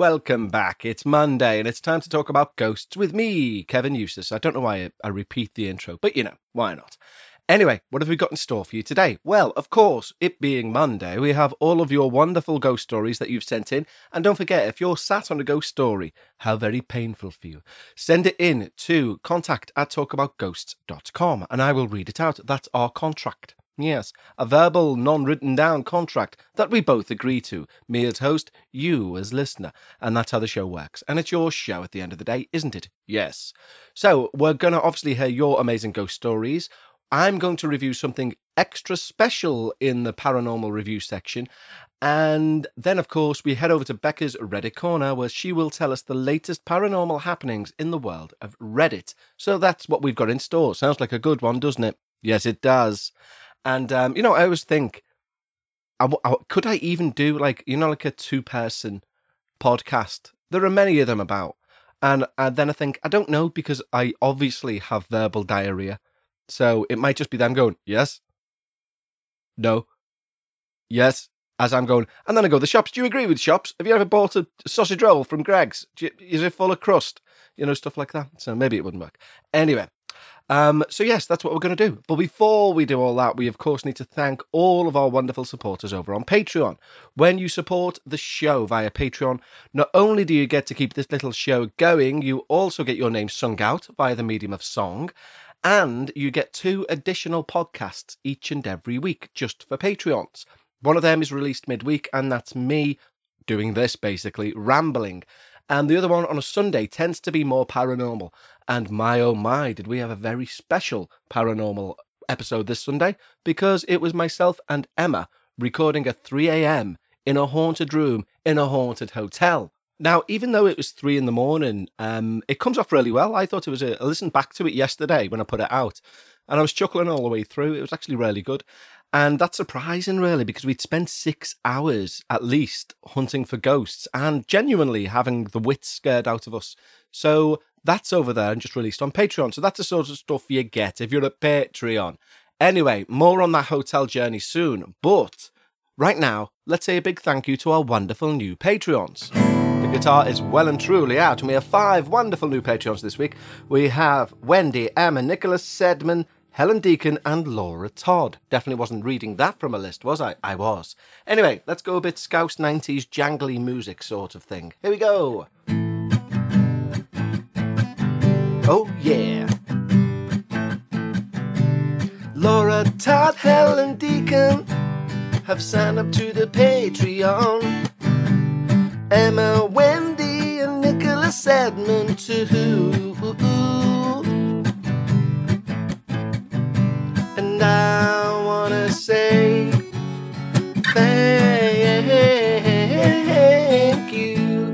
Welcome back. It's Monday and it's time to talk about ghosts with me, Kevin Eustace. I don't know why I, I repeat the intro, but you know, why not? Anyway, what have we got in store for you today? Well, of course, it being Monday, we have all of your wonderful ghost stories that you've sent in. And don't forget, if you're sat on a ghost story, how very painful for you, send it in to contact at talkaboutghosts.com and I will read it out. That's our contract. Yes, a verbal, non written down contract that we both agree to. Me as host, you as listener. And that's how the show works. And it's your show at the end of the day, isn't it? Yes. So we're going to obviously hear your amazing ghost stories. I'm going to review something extra special in the paranormal review section. And then, of course, we head over to Becca's Reddit Corner where she will tell us the latest paranormal happenings in the world of Reddit. So that's what we've got in store. Sounds like a good one, doesn't it? Yes, it does. And, um, you know, I always think, I, I, could I even do like, you know, like a two person podcast? There are many of them about. And, and then I think, I don't know because I obviously have verbal diarrhea. So it might just be them going, yes, no, yes, as I'm going. And then I go, the shops, do you agree with shops? Have you ever bought a sausage roll from Greggs? You, is it full of crust? You know, stuff like that. So maybe it wouldn't work. Anyway, um, so yes, that's what we're going to do. But before we do all that, we of course need to thank all of our wonderful supporters over on Patreon. When you support the show via Patreon, not only do you get to keep this little show going, you also get your name sung out via the medium of song and you get two additional podcasts each and every week just for Patreons. One of them is released midweek, and that's me doing this basically, rambling. And the other one on a Sunday tends to be more paranormal. And my oh my, did we have a very special paranormal episode this Sunday because it was myself and Emma recording at 3 a.m. in a haunted room in a haunted hotel. Now, even though it was three in the morning, um, it comes off really well. I thought it was a. I listened back to it yesterday when I put it out, and I was chuckling all the way through. It was actually really good. And that's surprising, really, because we'd spent six hours at least hunting for ghosts and genuinely having the wits scared out of us. So that's over there and just released on Patreon. So that's the sort of stuff you get if you're a Patreon. Anyway, more on that hotel journey soon. But right now, let's say a big thank you to our wonderful new Patreons The guitar is well and truly out, and we have five wonderful new Patreons this week. We have Wendy, Emma, Nicholas Sedman, Helen Deacon, and Laura Todd. Definitely wasn't reading that from a list, was I? I was. Anyway, let's go a bit Scouse 90s jangly music sort of thing. Here we go. Oh, yeah. Laura Todd, Helen Deacon have signed up to the Patreon. Emma, Wendy, and Nicholas Sedman too. And I wanna say thank you.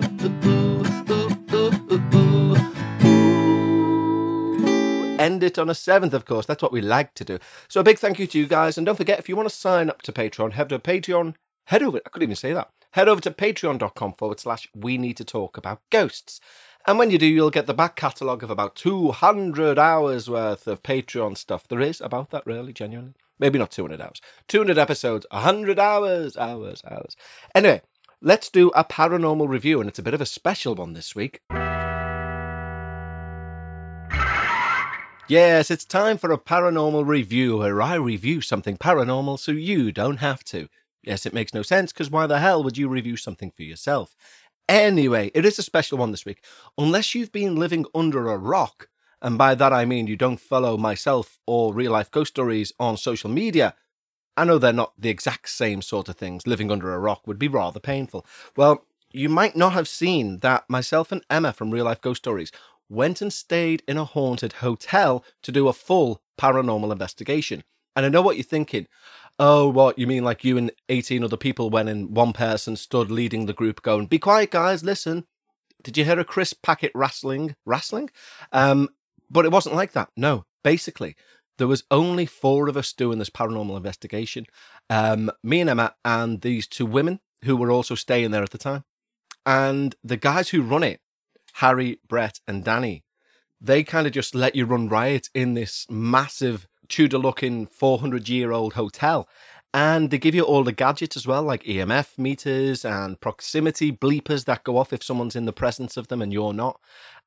End it on a seventh, of course. That's what we like to do. So a big thank you to you guys, and don't forget if you want to sign up to Patreon, head to Patreon. Head over. I couldn't even say that head over to patreon.com forward slash we need to talk about ghosts. And when you do, you'll get the back catalogue of about 200 hours worth of Patreon stuff. There is about that, really, genuinely. Maybe not 200 hours. 200 episodes, 100 hours, hours, hours. Anyway, let's do a paranormal review, and it's a bit of a special one this week. Yes, it's time for a paranormal review where I review something paranormal so you don't have to. Yes, it makes no sense because why the hell would you review something for yourself? Anyway, it is a special one this week. Unless you've been living under a rock, and by that I mean you don't follow myself or real life ghost stories on social media, I know they're not the exact same sort of things. Living under a rock would be rather painful. Well, you might not have seen that myself and Emma from Real Life Ghost Stories went and stayed in a haunted hotel to do a full paranormal investigation. And I know what you're thinking. Oh, what you mean? Like you and eighteen other people went, and one person stood leading the group, going, "Be quiet, guys! Listen." Did you hear a crisp packet wrestling? Wrestling? Um, but it wasn't like that. No, basically, there was only four of us doing this paranormal investigation. Um, me and Emma, and these two women who were also staying there at the time, and the guys who run it, Harry, Brett, and Danny. They kind of just let you run riot in this massive Tudor looking 400 year old hotel. And they give you all the gadgets as well, like EMF meters and proximity bleepers that go off if someone's in the presence of them and you're not.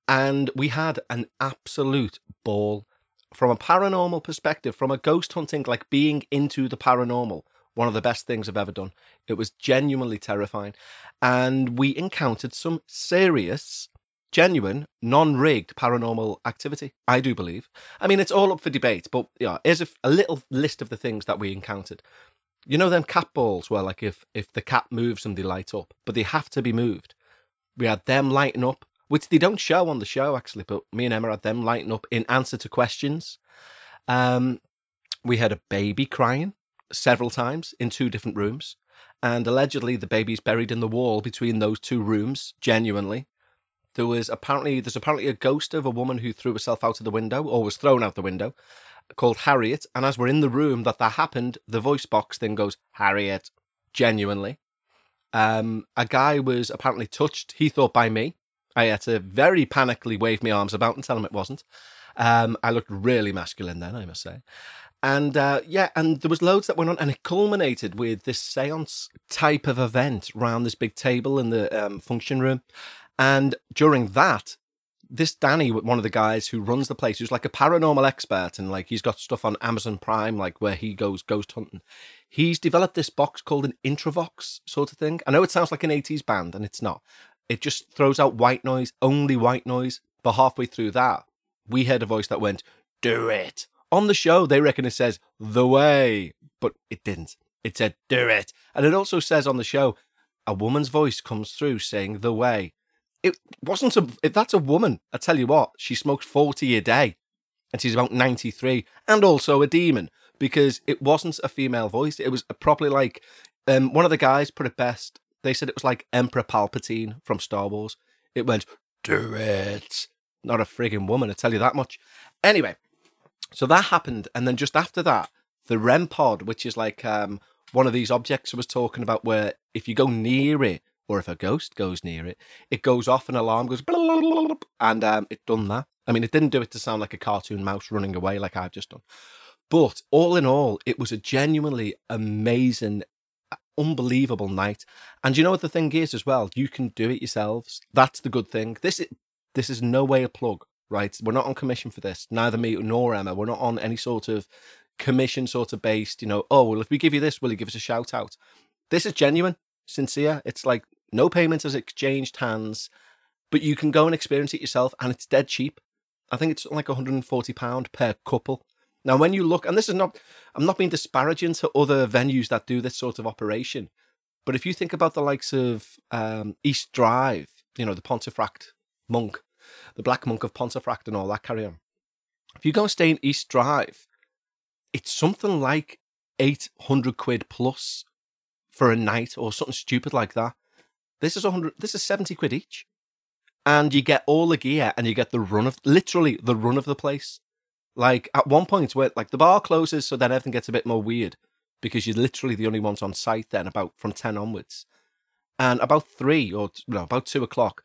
And we had an absolute ball from a paranormal perspective, from a ghost hunting, like being into the paranormal. One of the best things I've ever done. It was genuinely terrifying. And we encountered some serious genuine, non-rigged paranormal activity. I do believe. I mean, it's all up for debate, but yeah, here's a, a, little list of the things that we encountered. You know them cat balls where, like, if if the cat moves them, they light up, but they have to be moved. We had them lighting up, which they don't show on the show actually, but me and Emma had them lighting up in answer to questions. Um, we had a baby crying several times in two different rooms, and allegedly the baby's buried in the wall between those two rooms. Genuinely, there was apparently there's apparently a ghost of a woman who threw herself out of the window or was thrown out the window called Harriet. And as we're in the room that that happened, the voice box thing goes Harriet, genuinely. Um, a guy was apparently touched. He thought by me. I had to very panically wave my arms about and tell him it wasn't. Um, I looked really masculine then, I must say. And uh, yeah, and there was loads that went on, and it culminated with this seance type of event round this big table in the um, function room. And during that, this Danny, one of the guys who runs the place, who's like a paranormal expert and like he's got stuff on Amazon Prime, like where he goes ghost hunting. He's developed this box called an Introvox sort of thing. I know it sounds like an 80s band and it's not. It just throws out white noise, only white noise. But halfway through that, we heard a voice that went, Do it. On the show, they reckon it says the way, but it didn't. It said, Do it. And it also says on the show, a woman's voice comes through saying the way it wasn't a if that's a woman i tell you what she smokes 40 a day and she's about 93 and also a demon because it wasn't a female voice. It was probably like um, one of the guys put it best. They said it was like emperor palpatine from star wars. It went do it. Not a frigging woman i tell you that much. Anyway so that happened and then just after that the rem pod which is like um, one of these objects i was talking about where if you go near it or if a ghost goes near it, it goes off an alarm goes and um, it done that. I mean, it didn't do it to sound like a cartoon mouse running away like I've just done. But all in all, it was a genuinely amazing, unbelievable night. And you know what the thing is as well? You can do it yourselves. That's the good thing. This is, this is no way a plug, right? We're not on commission for this. Neither me nor Emma. We're not on any sort of commission sort of based, you know, oh, well, if we give you this, will you give us a shout out? This is genuine, sincere. It's like no payments has exchanged hands, but you can go and experience it yourself, and it's dead cheap. I think it's like 140 pound per couple. Now, when you look, and this is not, I'm not being disparaging to other venues that do this sort of operation, but if you think about the likes of um, East Drive, you know, the Pontefract monk, the Black Monk of Pontefract, and all that carry on. If you go and stay in East Drive, it's something like 800 quid plus for a night or something stupid like that. This is 100 this is 70 quid each. And you get all the gear and you get the run of literally the run of the place. Like at one point where like the bar closes so then everything gets a bit more weird because you're literally the only ones on site then about from 10 onwards. And about 3 or no, about 2 o'clock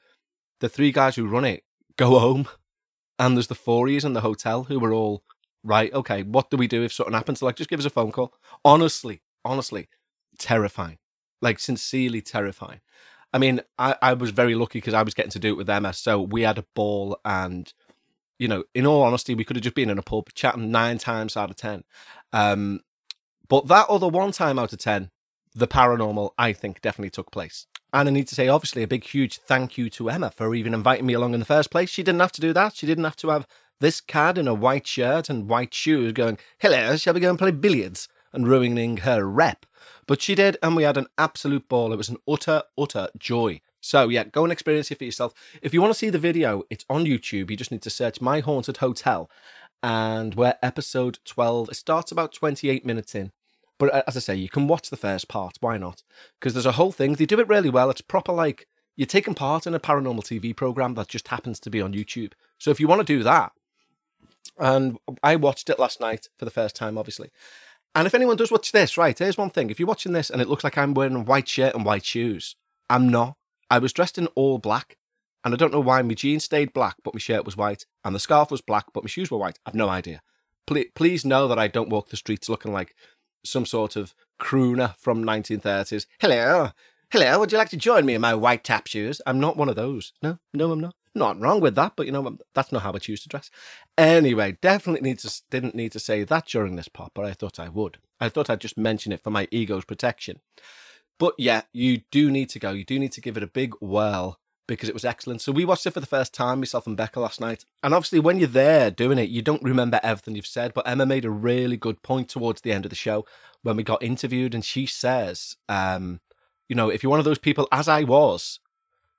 the three guys who run it go home and there's the Fouriers in the hotel who were all right, okay, what do we do if something happens? Like, just give us a phone call. Honestly, honestly, terrifying. Like, sincerely terrifying. I mean, I, I was very lucky because I was getting to do it with Emma. So we had a ball, and you know, in all honesty, we could have just been in a pub chatting nine times out of ten. Um, but that other one time out of ten, the paranormal, I think, definitely took place. And I need to say, obviously, a big, huge thank you to Emma for even inviting me along in the first place. She didn't have to do that. She didn't have to have this cad in a white shirt and white shoes going, hello, shall we go and play billiards? And ruining her rep. But she did, and we had an absolute ball. It was an utter, utter joy. So yeah, go and experience it for yourself. If you want to see the video, it's on YouTube. You just need to search My Haunted Hotel, and we're episode 12. It starts about 28 minutes in. But uh, as I say, you can watch the first part. Why not? Because there's a whole thing. They do it really well. It's proper like you're taking part in a paranormal TV program that just happens to be on YouTube. So if you want to do that, and I watched it last night for the first time, obviously, and if anyone does watch this, right, here's one thing. If you're watching this and it looks like I'm wearing a white shirt and white shoes, I'm not. I was dressed in all black. And I don't know why my jeans stayed black, but my shirt was white. And the scarf was black, but my shoes were white. I've no idea. Please, please know that I don't walk the streets looking like some sort of crooner from 1930s. Hello, hello, would you like to join me in my white tap shoes? I'm not one of those. No, no, I'm not. Not wrong with that, but you know, that's not how I choose to dress. Anyway, definitely need to, didn't need to say that during this pop, but I thought I would. I thought I'd just mention it for my ego's protection. But yeah, you do need to go. You do need to give it a big whirl because it was excellent. So we watched it for the first time, myself and Becca last night. And obviously, when you're there doing it, you don't remember everything you've said. But Emma made a really good point towards the end of the show when we got interviewed, and she says, um, you know, if you're one of those people, as I was,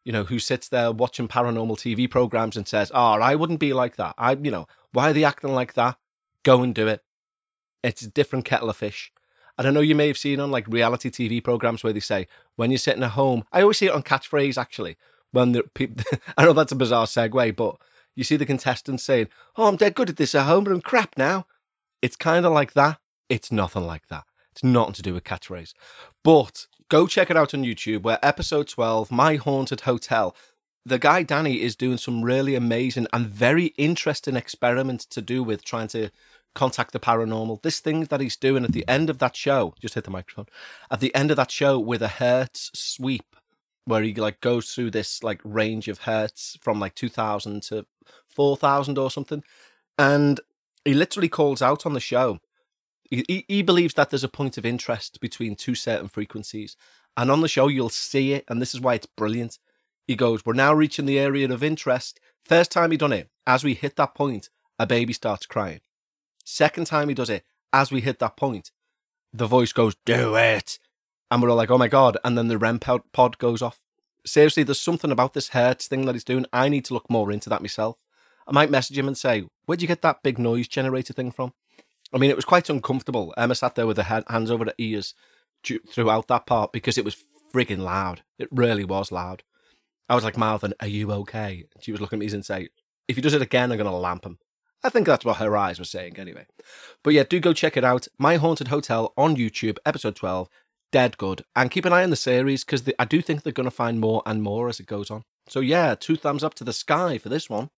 you know, who sits there watching paranormal TV programs and says, "Oh, I wouldn't be like that." I, you know, why are they acting like that? Go and do it. It's a different kettle of fish. And I know you may have seen on like reality TV programs where they say, when you're sitting at home, I always see it on catchphrase actually. When the people, I know that's a bizarre segue, but you see the contestants saying, Oh, I'm dead good at this at home, but I'm crap now. It's kind of like that. It's nothing like that. It's nothing to do with catchphrase. But go check it out on YouTube where episode 12, My Haunted Hotel, the guy Danny is doing some really amazing and very interesting experiments to do with trying to contact the paranormal. This thing that he's doing at the end of that show, just hit the microphone, at the end of that show with a Hertz sweep, where he like goes through this like range of Hertz from like 2000 to 4000 or something. And he literally calls out on the show. He, he believes that there's a point of interest between two certain frequencies. And on the show, you'll see it. And this is why it's brilliant. He goes, We're now reaching the area of interest. First time he done it, as we hit that point, a baby starts crying. Second time he does it, as we hit that point, the voice goes, Do it. And we're all like, Oh my God. And then the REM pod goes off. Seriously, there's something about this Hertz thing that he's doing. I need to look more into that myself. I might message him and say, Where'd you get that big noise generator thing from? I mean, it was quite uncomfortable. Emma sat there with her hands over her ears throughout that part because it was frigging loud. It really was loud. I was like, Martha, are you okay? She was looking at me and say, if he does it again, I'm going to lamp him. I think that's what her eyes were saying anyway. But yeah, do go check it out. My Haunted Hotel on YouTube, episode 12. Dead good. And keep an eye on the series because I do think they're going to find more and more as it goes on. So yeah, two thumbs up to the sky for this one.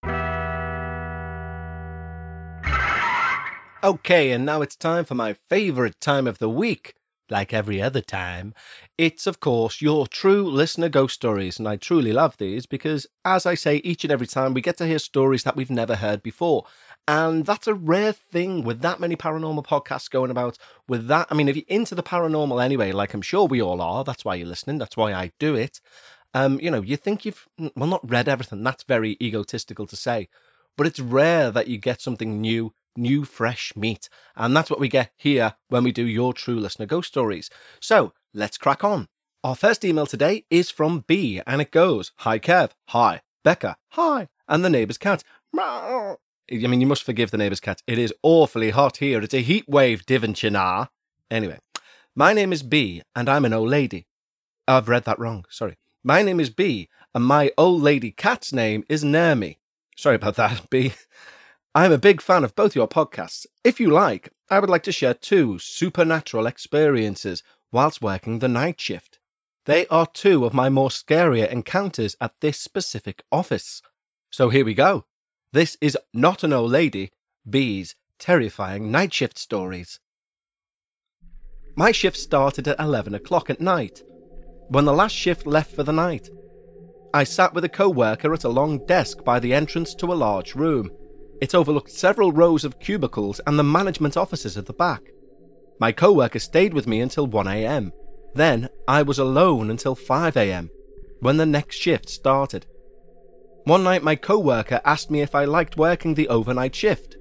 Okay, and now it's time for my favourite time of the week like every other time, it's of course your true listener ghost stories, and I truly love these because, as I say each and every time, we get to hear stories that we've never heard before. And that's a rare thing with that many paranormal podcasts going about. With that, I mean, if you're into the paranormal anyway, like I'm sure we all are, that's why you're listening, that's why I do it. Um, you know, you think you've, well, not read everything, that's very egotistical to say, but it's rare that you get something new new fresh meat. And that's what we get here when we do your true listener ghost stories. So let's crack on. Our first email today is from B, and it goes Hi, Kev. Hi. Becca. Hi. And the neighbour's cat. I mean, you must forgive the neighbour's cat. It is awfully hot here. It's a heat wave, Devonshire. Anyway, my name is B, and I'm an old lady. I've read that wrong. Sorry. My name is B, and my old lady cat's name is Nermi. Sorry about that, B. I'm a big fan of both your podcasts. If you like, I would like to share two supernatural experiences whilst working the night shift. They are two of my more scarier encounters at this specific office. So here we go. This is not an old lady, B's terrifying night shift stories. My shift started at 11 o'clock at night, when the last shift left for the night. I sat with a co worker at a long desk by the entrance to a large room. It overlooked several rows of cubicles and the management offices at the back. My co worker stayed with me until 1am. Then I was alone until 5am, when the next shift started. One night, my co worker asked me if I liked working the overnight shift.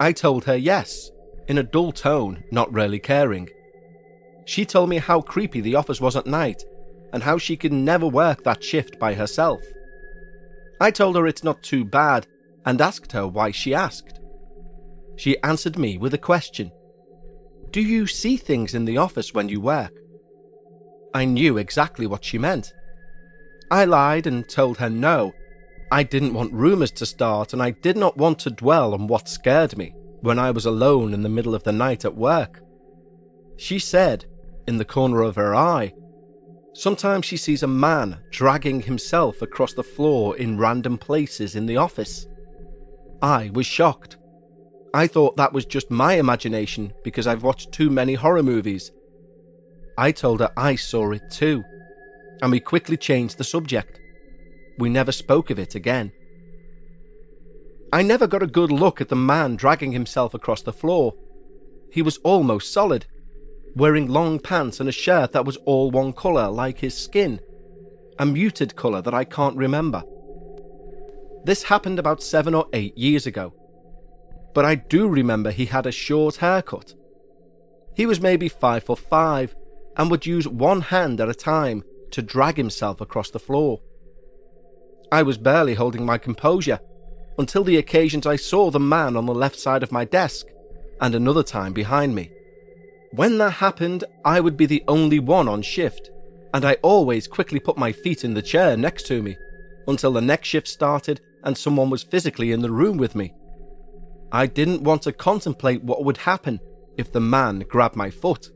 I told her yes, in a dull tone, not really caring. She told me how creepy the office was at night and how she could never work that shift by herself. I told her it's not too bad and asked her why she asked. She answered me with a question Do you see things in the office when you work? I knew exactly what she meant. I lied and told her no. I didn't want rumours to start, and I did not want to dwell on what scared me when I was alone in the middle of the night at work. She said, in the corner of her eye, sometimes she sees a man dragging himself across the floor in random places in the office. I was shocked. I thought that was just my imagination because I've watched too many horror movies. I told her I saw it too, and we quickly changed the subject. We never spoke of it again. I never got a good look at the man dragging himself across the floor. He was almost solid, wearing long pants and a shirt that was all one colour like his skin, a muted colour that I can't remember. This happened about seven or eight years ago, but I do remember he had a short haircut. He was maybe five foot five and would use one hand at a time to drag himself across the floor. I was barely holding my composure until the occasions I saw the man on the left side of my desk and another time behind me. When that happened, I would be the only one on shift, and I always quickly put my feet in the chair next to me until the next shift started and someone was physically in the room with me. I didn't want to contemplate what would happen if the man grabbed my foot.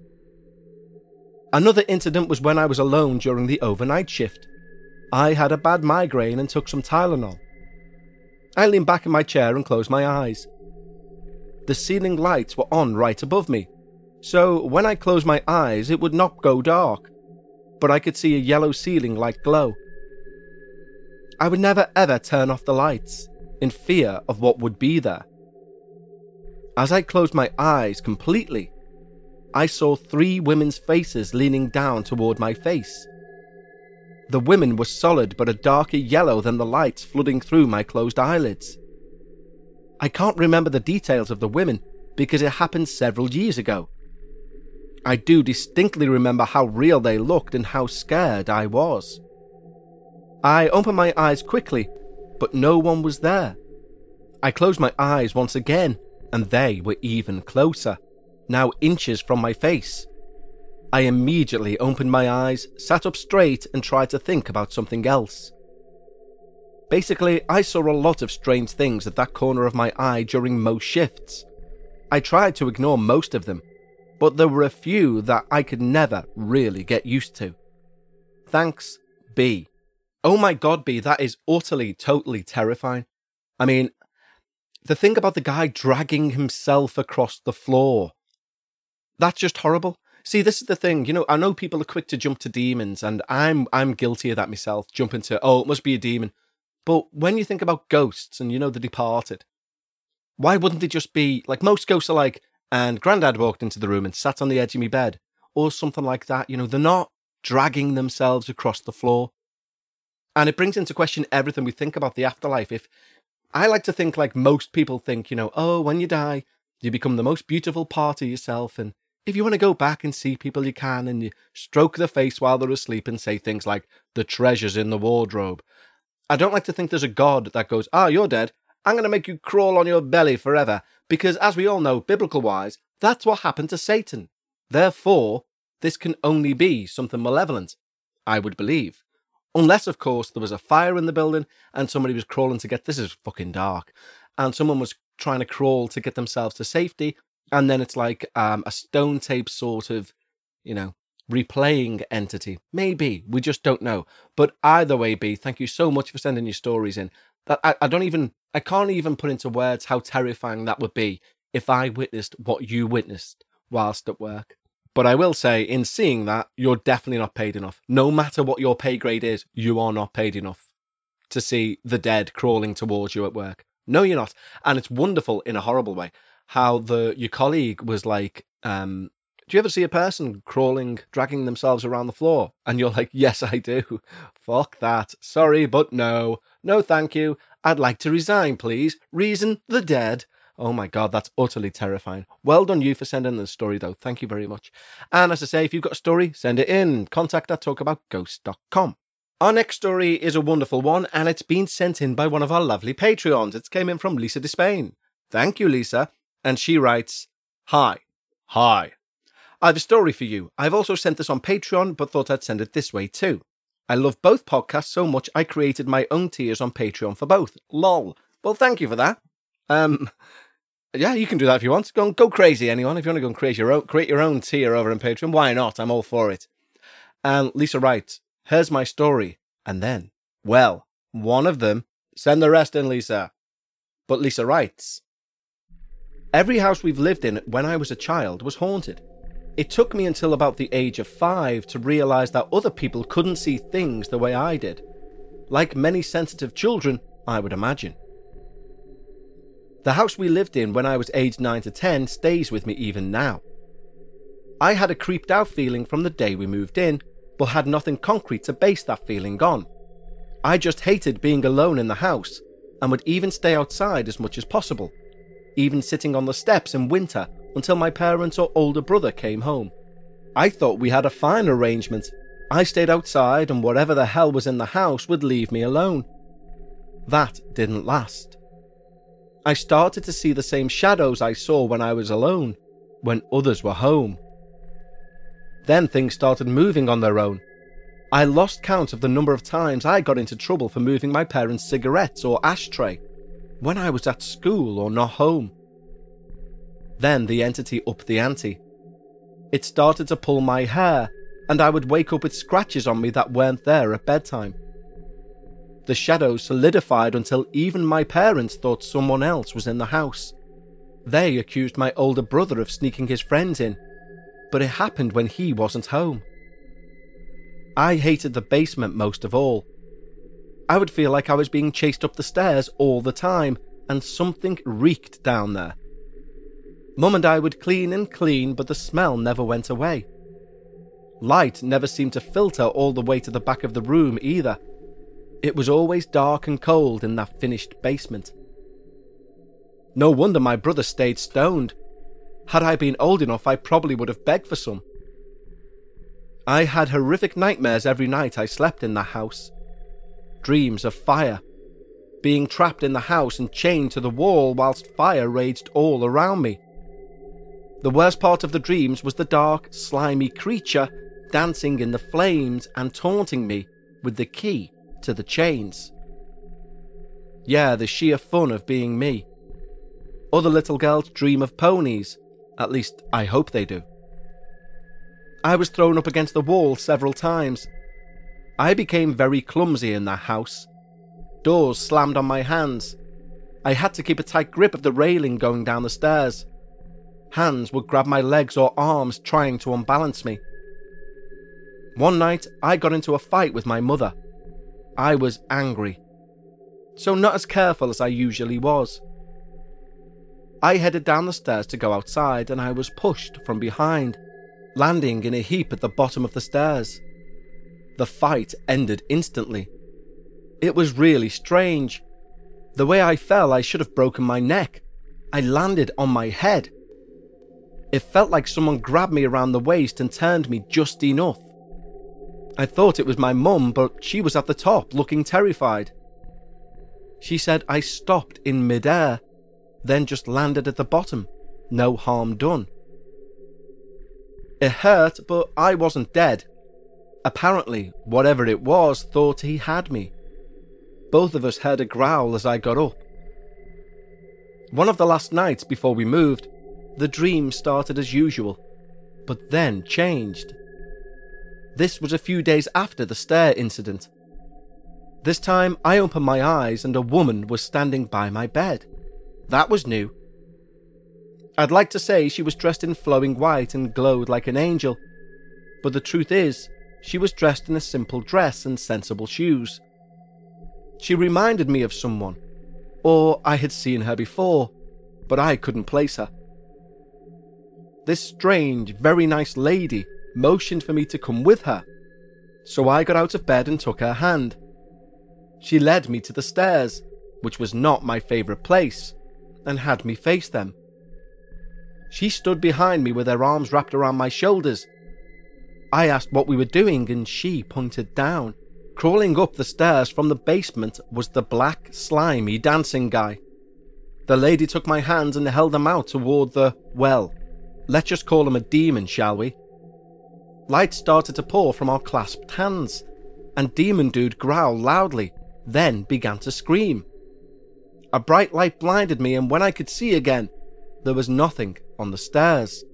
Another incident was when I was alone during the overnight shift. I had a bad migraine and took some Tylenol. I leaned back in my chair and closed my eyes. The ceiling lights were on right above me, so when I closed my eyes, it would not go dark, but I could see a yellow ceiling light glow. I would never ever turn off the lights, in fear of what would be there. As I closed my eyes completely, I saw three women's faces leaning down toward my face. The women were solid but a darker yellow than the lights flooding through my closed eyelids. I can't remember the details of the women because it happened several years ago. I do distinctly remember how real they looked and how scared I was. I opened my eyes quickly, but no one was there. I closed my eyes once again, and they were even closer, now inches from my face. I immediately opened my eyes, sat up straight, and tried to think about something else. Basically, I saw a lot of strange things at that corner of my eye during most shifts. I tried to ignore most of them, but there were a few that I could never really get used to. Thanks, B. Oh my god, B, that is utterly, totally terrifying. I mean, the thing about the guy dragging himself across the floor, that's just horrible. See, this is the thing, you know, I know people are quick to jump to demons, and I'm I'm guilty of that myself, jumping to, oh, it must be a demon. But when you think about ghosts and you know the departed, why wouldn't they just be like most ghosts are like, and Grandad walked into the room and sat on the edge of my bed, or something like that. You know, they're not dragging themselves across the floor. And it brings into question everything we think about the afterlife. If I like to think like most people think, you know, oh, when you die, you become the most beautiful part of yourself. And if you want to go back and see people, you can, and you stroke their face while they're asleep and say things like, the treasure's in the wardrobe. I don't like to think there's a God that goes, ah, oh, you're dead. I'm going to make you crawl on your belly forever. Because as we all know, biblical wise, that's what happened to Satan. Therefore, this can only be something malevolent, I would believe. Unless, of course, there was a fire in the building and somebody was crawling to get this is fucking dark, and someone was trying to crawl to get themselves to safety, and then it's like um, a stone tape sort of, you know, replaying entity. Maybe we just don't know. But either way, B, thank you so much for sending your stories in. That I, I don't even, I can't even put into words how terrifying that would be if I witnessed what you witnessed whilst at work. But I will say, in seeing that, you're definitely not paid enough. No matter what your pay grade is, you are not paid enough to see the dead crawling towards you at work. No, you're not. And it's wonderful in a horrible way how the your colleague was like, um, do you ever see a person crawling, dragging themselves around the floor? And you're like, yes, I do. Fuck that. Sorry, but no. No, thank you. I'd like to resign, please. Reason the dead. Oh my God, that's utterly terrifying. Well done you for sending the story, though. Thank you very much. And as I say, if you've got a story, send it in. Contact at talkaboutghosts.com. Our next story is a wonderful one, and it's been sent in by one of our lovely Patreons. It came in from Lisa Despain. Thank you, Lisa. And she writes, Hi. Hi. I have a story for you. I've also sent this on Patreon, but thought I'd send it this way too. I love both podcasts so much I created my own tiers on Patreon for both. Lol. Well, thank you for that. Um, yeah, you can do that if you want. Go go crazy, anyone. If you want to go and create your own create your own tier over on Patreon, why not? I'm all for it. And Lisa writes, "Here's my story." And then, well, one of them. Send the rest in, Lisa. But Lisa writes, "Every house we've lived in when I was a child was haunted. It took me until about the age of five to realise that other people couldn't see things the way I did. Like many sensitive children, I would imagine. The house we lived in when I was aged 9 to 10 stays with me even now. I had a creeped out feeling from the day we moved in, but had nothing concrete to base that feeling on. I just hated being alone in the house and would even stay outside as much as possible, even sitting on the steps in winter until my parents or older brother came home. I thought we had a fine arrangement. I stayed outside, and whatever the hell was in the house would leave me alone. That didn't last. I started to see the same shadows I saw when I was alone, when others were home. Then things started moving on their own. I lost count of the number of times I got into trouble for moving my parents' cigarettes or ashtray when I was at school or not home. Then the entity upped the ante. It started to pull my hair, and I would wake up with scratches on me that weren't there at bedtime. The shadows solidified until even my parents thought someone else was in the house. They accused my older brother of sneaking his friends in, but it happened when he wasn't home. I hated the basement most of all. I would feel like I was being chased up the stairs all the time, and something reeked down there. Mum and I would clean and clean, but the smell never went away. Light never seemed to filter all the way to the back of the room either. It was always dark and cold in that finished basement. No wonder my brother stayed stoned. Had I been old enough, I probably would have begged for some. I had horrific nightmares every night I slept in the house. Dreams of fire. Being trapped in the house and chained to the wall whilst fire raged all around me. The worst part of the dreams was the dark, slimy creature dancing in the flames and taunting me with the key to the chains. Yeah, the sheer fun of being me. Other little girls dream of ponies, at least I hope they do. I was thrown up against the wall several times. I became very clumsy in that house. Doors slammed on my hands. I had to keep a tight grip of the railing going down the stairs. Hands would grab my legs or arms trying to unbalance me. One night, I got into a fight with my mother. I was angry, so not as careful as I usually was. I headed down the stairs to go outside and I was pushed from behind, landing in a heap at the bottom of the stairs. The fight ended instantly. It was really strange. The way I fell, I should have broken my neck. I landed on my head. It felt like someone grabbed me around the waist and turned me just enough. I thought it was my mum, but she was at the top, looking terrified. She said I stopped in midair, then just landed at the bottom. No harm done. It hurt, but I wasn't dead. Apparently, whatever it was thought he had me. Both of us heard a growl as I got up. One of the last nights before we moved, the dream started as usual, but then changed. This was a few days after the stair incident. This time I opened my eyes and a woman was standing by my bed. That was new. I'd like to say she was dressed in flowing white and glowed like an angel, but the truth is, she was dressed in a simple dress and sensible shoes. She reminded me of someone, or I had seen her before, but I couldn't place her. This strange, very nice lady motioned for me to come with her, so I got out of bed and took her hand. She led me to the stairs, which was not my favourite place, and had me face them. She stood behind me with her arms wrapped around my shoulders. I asked what we were doing, and she pointed down. Crawling up the stairs from the basement was the black, slimy dancing guy. The lady took my hands and held them out toward the, well, Let's just call him a demon, shall we? Light started to pour from our clasped hands, and Demon Dude growled loudly, then began to scream. A bright light blinded me, and when I could see again, there was nothing on the stairs.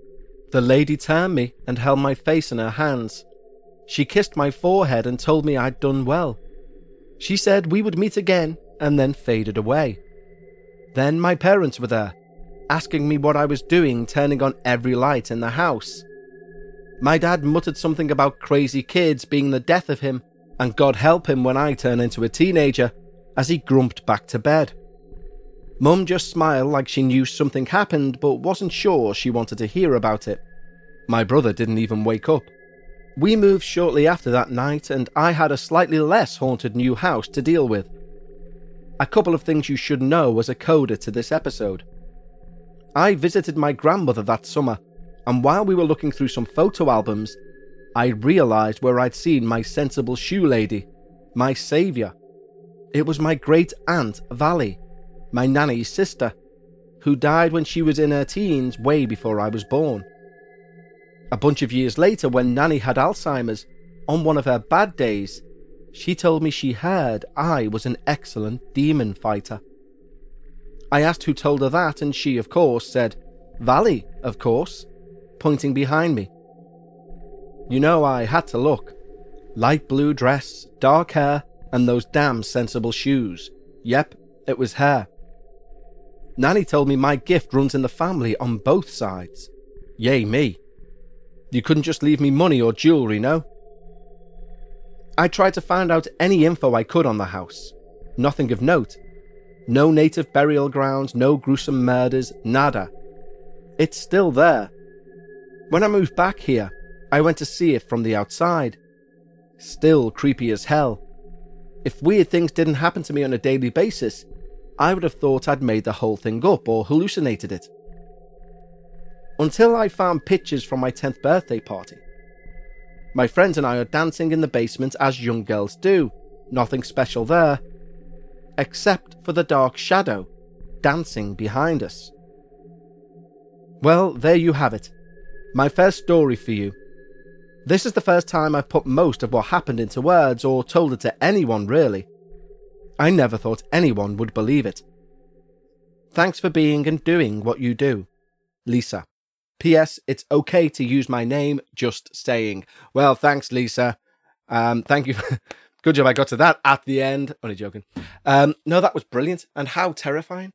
The lady turned me and held my face in her hands. She kissed my forehead and told me I'd done well. She said we would meet again and then faded away. Then my parents were there, asking me what I was doing turning on every light in the house. My dad muttered something about crazy kids being the death of him, and God help him when I turn into a teenager, as he grumped back to bed. Mum just smiled like she knew something happened, but wasn't sure she wanted to hear about it. My brother didn't even wake up. We moved shortly after that night, and I had a slightly less haunted new house to deal with. A couple of things you should know as a coda to this episode. I visited my grandmother that summer, and while we were looking through some photo albums, I realised where I'd seen my sensible shoe lady, my saviour. It was my great aunt, Valley, my nanny's sister, who died when she was in her teens, way before I was born. A bunch of years later, when Nanny had Alzheimer's, on one of her bad days, she told me she heard I was an excellent demon fighter. I asked who told her that, and she, of course, said, Valley, of course, pointing behind me. You know, I had to look. Light blue dress, dark hair, and those damn sensible shoes. Yep, it was her. Nanny told me my gift runs in the family on both sides. Yay, me. You couldn't just leave me money or jewellery, no? I tried to find out any info I could on the house. Nothing of note. No native burial grounds, no gruesome murders, nada. It's still there. When I moved back here, I went to see it from the outside. Still creepy as hell. If weird things didn't happen to me on a daily basis, I would have thought I'd made the whole thing up or hallucinated it until I found pictures from my 10th birthday party. My friends and I are dancing in the basement as young girls do, nothing special there, except for the dark shadow dancing behind us. Well, there you have it. My first story for you. This is the first time I've put most of what happened into words or told it to anyone, really. I never thought anyone would believe it. Thanks for being and doing what you do. Lisa. P.S. It's okay to use my name, just saying. Well, thanks, Lisa. Um, thank you. Good job I got to that at the end. Only joking. Um, no, that was brilliant. And how terrifying.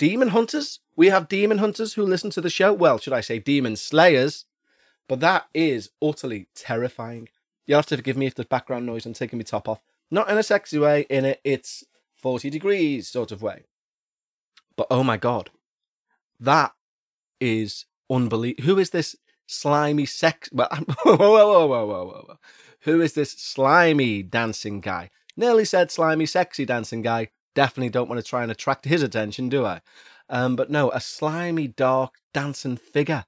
Demon hunters? We have demon hunters who listen to the show. Well, should I say demon slayers? But that is utterly terrifying. You'll have to forgive me if there's background noise and taking my top off. Not in a sexy way, in it, it's 40 degrees sort of way. But oh my god, that is unbelievable. Who is this slimy sex? Well, whoa, whoa, whoa, whoa, whoa, whoa. Who is this slimy dancing guy? Nearly said slimy, sexy dancing guy. Definitely don't want to try and attract his attention, do I? Um, but no, a slimy, dark, dancing figure.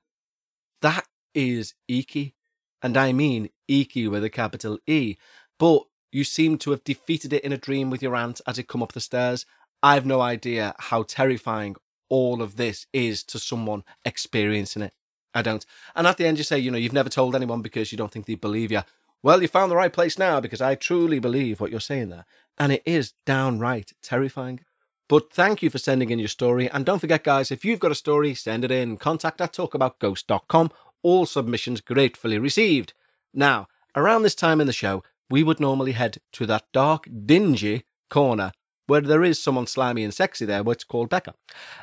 That is Eeky. And I mean Eeky with a capital E. But you seem to have defeated it in a dream with your aunt as it come up the stairs. I've no idea how terrifying all of this is to someone experiencing it. I don't. And at the end, you say, you know, you've never told anyone because you don't think they believe you. Well, you found the right place now because I truly believe what you're saying there. And it is downright terrifying. But thank you for sending in your story. And don't forget, guys, if you've got a story, send it in. Contact at talkaboutghost.com. All submissions gratefully received. Now, around this time in the show, we would normally head to that dark, dingy corner where there is someone slimy and sexy there, what's called Becca.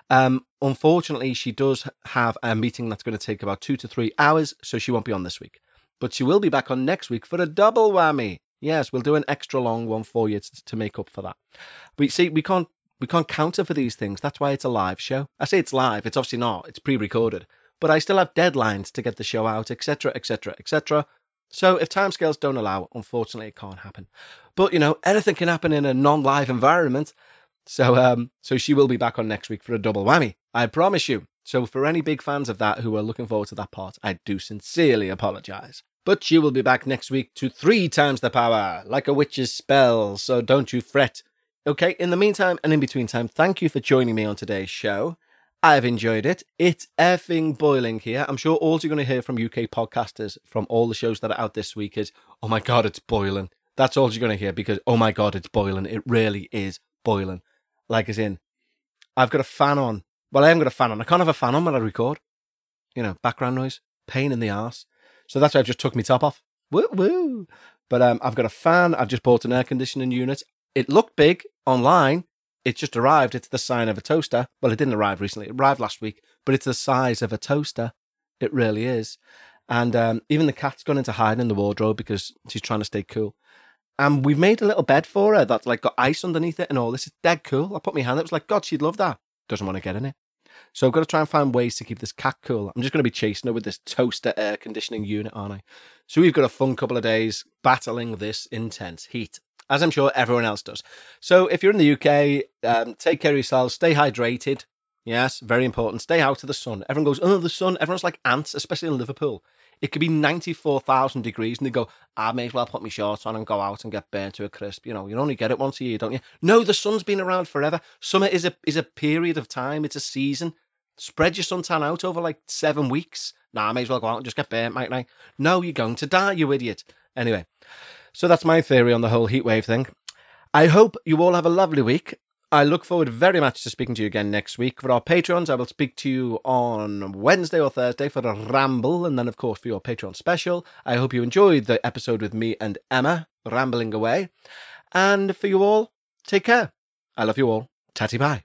Um, unfortunately, she does have a meeting that's going to take about two to three hours, so she won't be on this week. But she will be back on next week for a double whammy. Yes, we'll do an extra long one for you to, to make up for that. But see, we can't we can't counter for these things. That's why it's a live show. I say it's live. It's obviously not. It's pre-recorded. But I still have deadlines to get the show out, etc., etc., etc. So if timescales don't allow, unfortunately, it can't happen. But you know, anything can happen in a non-live environment. So um, so she will be back on next week for a double whammy. I promise you. So for any big fans of that who are looking forward to that part, I do sincerely apologise. But she will be back next week to three times the power, like a witch's spell. So don't you fret. Okay, in the meantime and in between time, thank you for joining me on today's show. I've enjoyed it. It's effing boiling here. I'm sure all you're going to hear from UK podcasters from all the shows that are out this week is, oh my God, it's boiling. That's all you're going to hear because, oh my God, it's boiling. It really is boiling. Like, as in, I've got a fan on. Well, I haven't got a fan on. I can't have a fan on when I record. You know, background noise, pain in the ass. So that's why I've just took my top off. Woo woo. But um, I've got a fan. I've just bought an air conditioning unit. It looked big online it just arrived. It's the sign of a toaster. Well, it didn't arrive recently. It arrived last week, but it's the size of a toaster. It really is. And um, even the cat's gone into hiding in the wardrobe because she's trying to stay cool. And we've made a little bed for her that's like got ice underneath it and all this. is dead cool. I put my hand, it was like, God, she'd love that. Doesn't want to get in it. So I've got to try and find ways to keep this cat cool. I'm just going to be chasing her with this toaster air conditioning unit, aren't I? So we've got a fun couple of days battling this intense heat, as I'm sure everyone else does. So if you're in the UK, um, take care of yourselves, stay hydrated. Yes, very important. Stay out of the sun. Everyone goes, oh, the sun. Everyone's like ants, especially in Liverpool. It could be 94,000 degrees and they go, I may as well put my shorts on and go out and get burnt to a crisp. You know, you only get it once a year, don't you? No, the sun's been around forever. Summer is a is a period of time. It's a season. Spread your suntan out over like seven weeks. Nah, I may as well go out and just get burnt, mightn't I? No, you're going to die, you idiot. Anyway, so that's my theory on the whole heatwave thing. I hope you all have a lovely week. I look forward very much to speaking to you again next week. For our patrons, I will speak to you on Wednesday or Thursday for a ramble, and then, of course, for your Patreon special. I hope you enjoyed the episode with me and Emma rambling away. And for you all, take care. I love you all. Tatty bye.